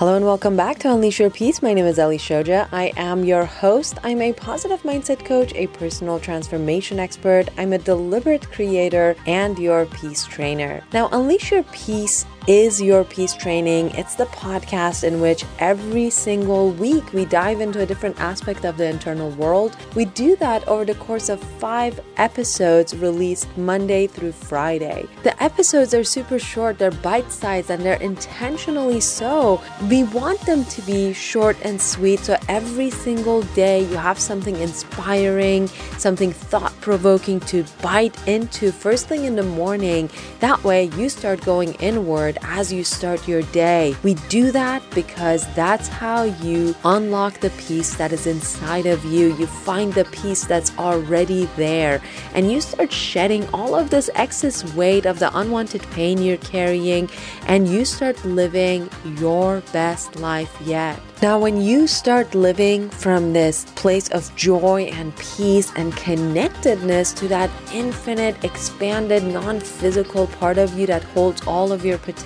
Hello and welcome back to Unleash Your Peace. My name is Ellie Shoja. I am your host. I'm a positive mindset coach, a personal transformation expert. I'm a deliberate creator and your peace trainer. Now, Unleash Your Peace is Your Peace Training. It's the podcast in which every single week we dive into a different aspect of the internal world. We do that over the course of five episodes released Monday through Friday. The episodes are super short, they're bite sized, and they're intentionally so. We want them to be short and sweet so every single day you have something inspiring, something thought provoking to bite into first thing in the morning. That way you start going inward as you start your day. We do that because that's how you unlock the peace that is inside of you. You find the peace that's already there and you start shedding all of this excess weight of the unwanted pain you're carrying and you start living your best life yet. Now, when you start living from this place of joy and peace and connectedness to that infinite, expanded, non physical part of you that holds all of your potential,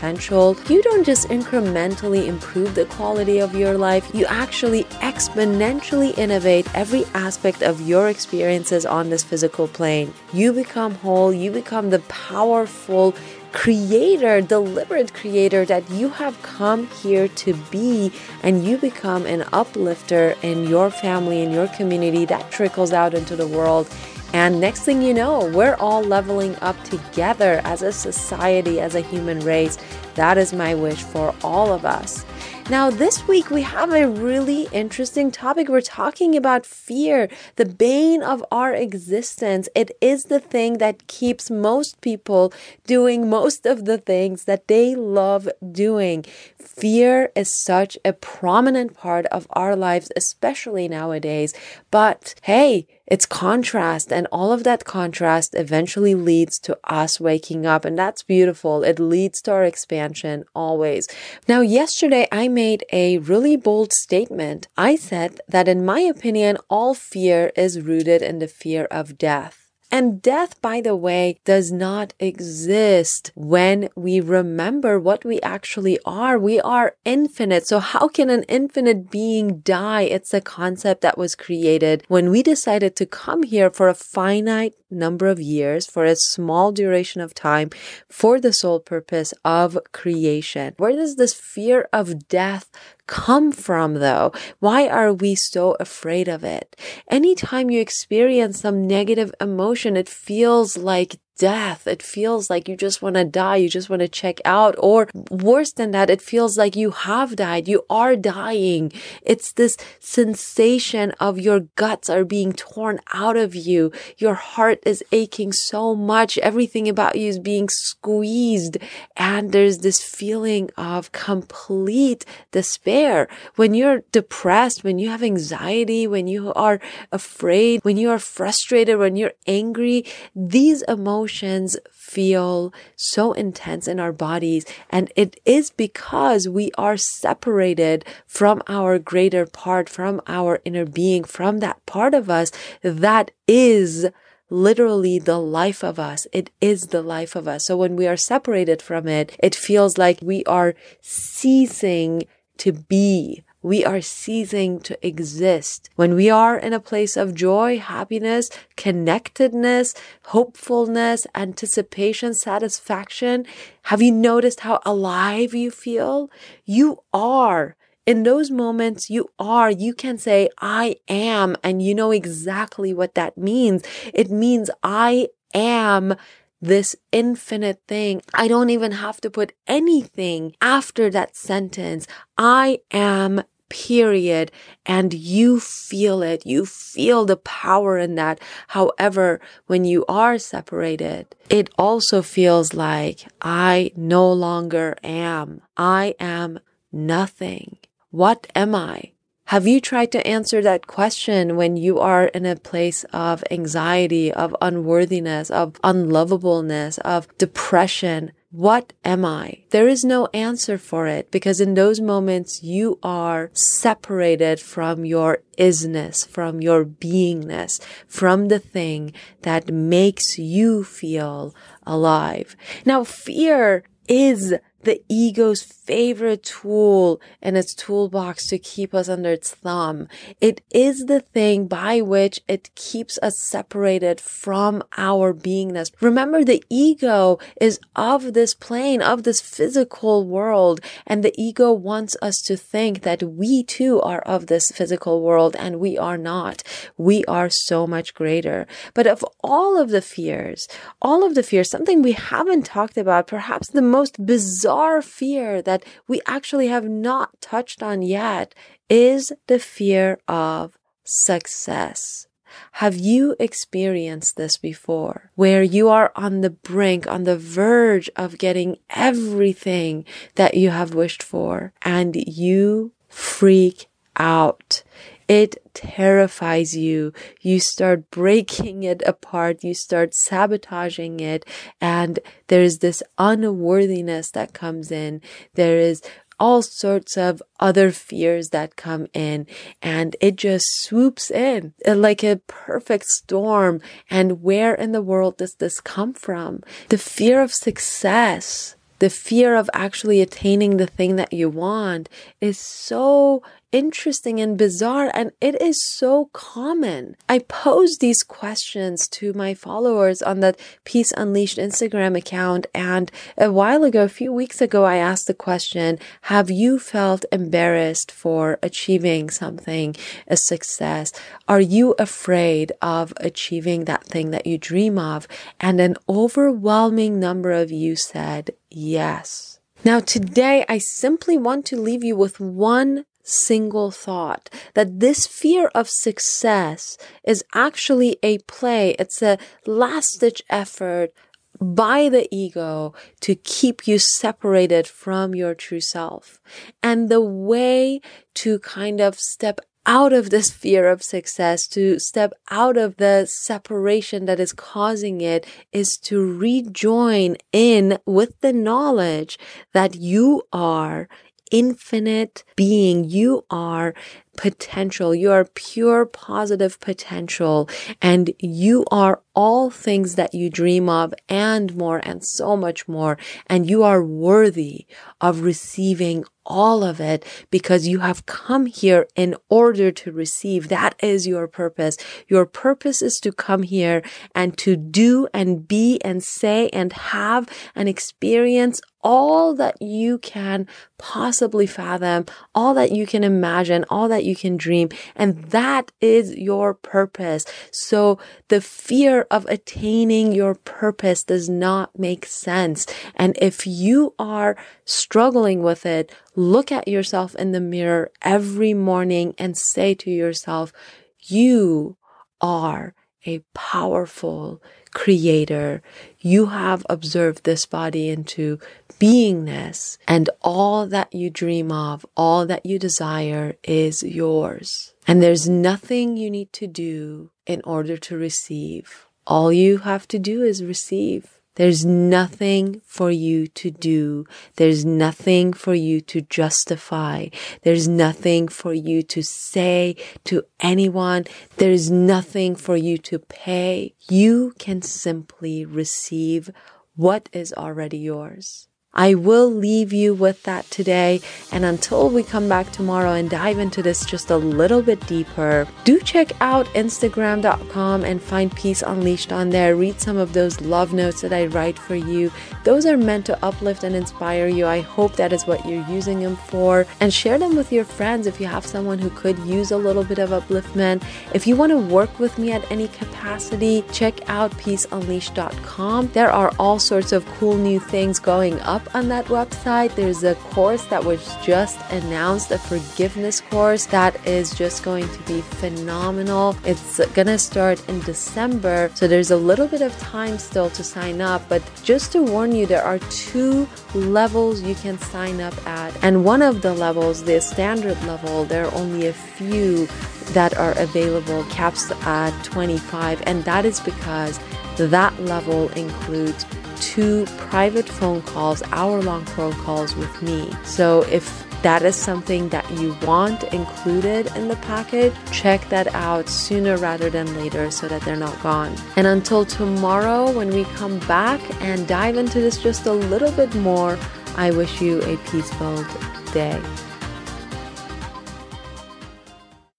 you don't just incrementally improve the quality of your life, you actually exponentially innovate every aspect of your experiences on this physical plane. You become whole, you become the powerful, creator, deliberate creator that you have come here to be, and you become an uplifter in your family, in your community that trickles out into the world. And next thing you know, we're all leveling up together as a society, as a human race. That is my wish for all of us. Now, this week we have a really interesting topic. We're talking about fear, the bane of our existence. It is the thing that keeps most people doing most of the things that they love doing. Fear is such a prominent part of our lives, especially nowadays. But hey, it's contrast, and all of that contrast eventually leads to us waking up, and that's beautiful. It leads to our expansion always. Now, yesterday I made a really bold statement. I said that, in my opinion, all fear is rooted in the fear of death. And death, by the way, does not exist when we remember what we actually are. We are infinite. So how can an infinite being die? It's a concept that was created when we decided to come here for a finite number of years, for a small duration of time, for the sole purpose of creation. Where does this fear of death come from though? Why are we so afraid of it? Anytime you experience some negative emotion, it feels like death. It feels like you just want to die. You just want to check out. Or worse than that, it feels like you have died. You are dying. It's this sensation of your guts are being torn out of you. Your heart is aching so much. Everything about you is being squeezed. And there's this feeling of complete despair. When you're depressed, when you have anxiety, when you are afraid, when you are frustrated, when you're angry, these emotions emotions feel so intense in our bodies. And it is because we are separated from our greater part, from our inner being, from that part of us that is literally the life of us. It is the life of us. So when we are separated from it, it feels like we are ceasing to be we are ceasing to exist. When we are in a place of joy, happiness, connectedness, hopefulness, anticipation, satisfaction, have you noticed how alive you feel? You are. In those moments, you are, you can say, I am, and you know exactly what that means. It means I am this infinite thing. I don't even have to put anything after that sentence. I am period. And you feel it. You feel the power in that. However, when you are separated, it also feels like I no longer am. I am nothing. What am I? Have you tried to answer that question when you are in a place of anxiety, of unworthiness, of unlovableness, of depression? What am I? There is no answer for it because in those moments you are separated from your isness, from your beingness, from the thing that makes you feel alive. Now, fear is the ego's favorite tool in its toolbox to keep us under its thumb. It is the thing by which it keeps us separated from our beingness. Remember, the ego is of this plane, of this physical world, and the ego wants us to think that we too are of this physical world and we are not. We are so much greater. But of all of the fears, all of the fears, something we haven't talked about, perhaps the most bizarre fear that that we actually have not touched on yet is the fear of success. Have you experienced this before where you are on the brink, on the verge of getting everything that you have wished for and you freak out? It terrifies you. You start breaking it apart. You start sabotaging it. And there's this unworthiness that comes in. There is all sorts of other fears that come in and it just swoops in uh, like a perfect storm. And where in the world does this come from? The fear of success the fear of actually attaining the thing that you want is so interesting and bizarre, and it is so common. I posed these questions to my followers on that Peace Unleashed Instagram account, and a while ago, a few weeks ago, I asked the question Have you felt embarrassed for achieving something, a success? Are you afraid of achieving that thing that you dream of? And an overwhelming number of you said yes. Now, today, I simply want to leave you with one single thought that this fear of success is actually a play. It's a last ditch effort by the ego to keep you separated from your true self. And the way to kind of step out of this fear of success, to step out of the separation that is causing it, is to rejoin in with the knowledge that you are infinite being. You are potential. You are pure positive potential and you are all things that you dream of and more and so much more. And you are worthy of receiving all of it because you have come here in order to receive. That is your purpose. Your purpose is to come here and to do and be and say and have and experience all that you can possibly fathom, all that you can imagine, all that you can dream. And that is your purpose. So the fear of attaining your purpose does not make sense. And if you are struggling with it, look at yourself in the mirror every morning and say to yourself, you are a powerful creator. You have observed this body into beingness and all that you dream of, all that you desire is yours. And there's nothing you need to do in order to receive. All you have to do is receive. There's nothing for you to do. There's nothing for you to justify. There's nothing for you to say to anyone. There's nothing for you to pay. You can simply receive what is already yours. I will leave you with that today. And until we come back tomorrow and dive into this just a little bit deeper, do check out Instagram.com and find Peace Unleashed on there. Read some of those love notes that I write for you. Those are meant to uplift and inspire you. I hope that is what you're using them for. And share them with your friends if you have someone who could use a little bit of upliftment. If you want to work with me at any capacity, check out peaceunleashed.com. There are all sorts of cool new things going up on that website. There's a course that was just announced, a forgiveness course that is just going to be phenomenal. It's going to start in December, so there's a little bit of time still to sign up. But just to warn you, there are two levels you can sign up at, and one of the levels, the standard level, there are only a few that are available, caps at 25, and that is because that level includes two private phone calls, hour long phone calls with me. So if that is something that you want included in the package, check that out sooner rather than later so that they're not gone. And until tomorrow, when we come back and dive into this just a little bit more, I wish you a peaceful day.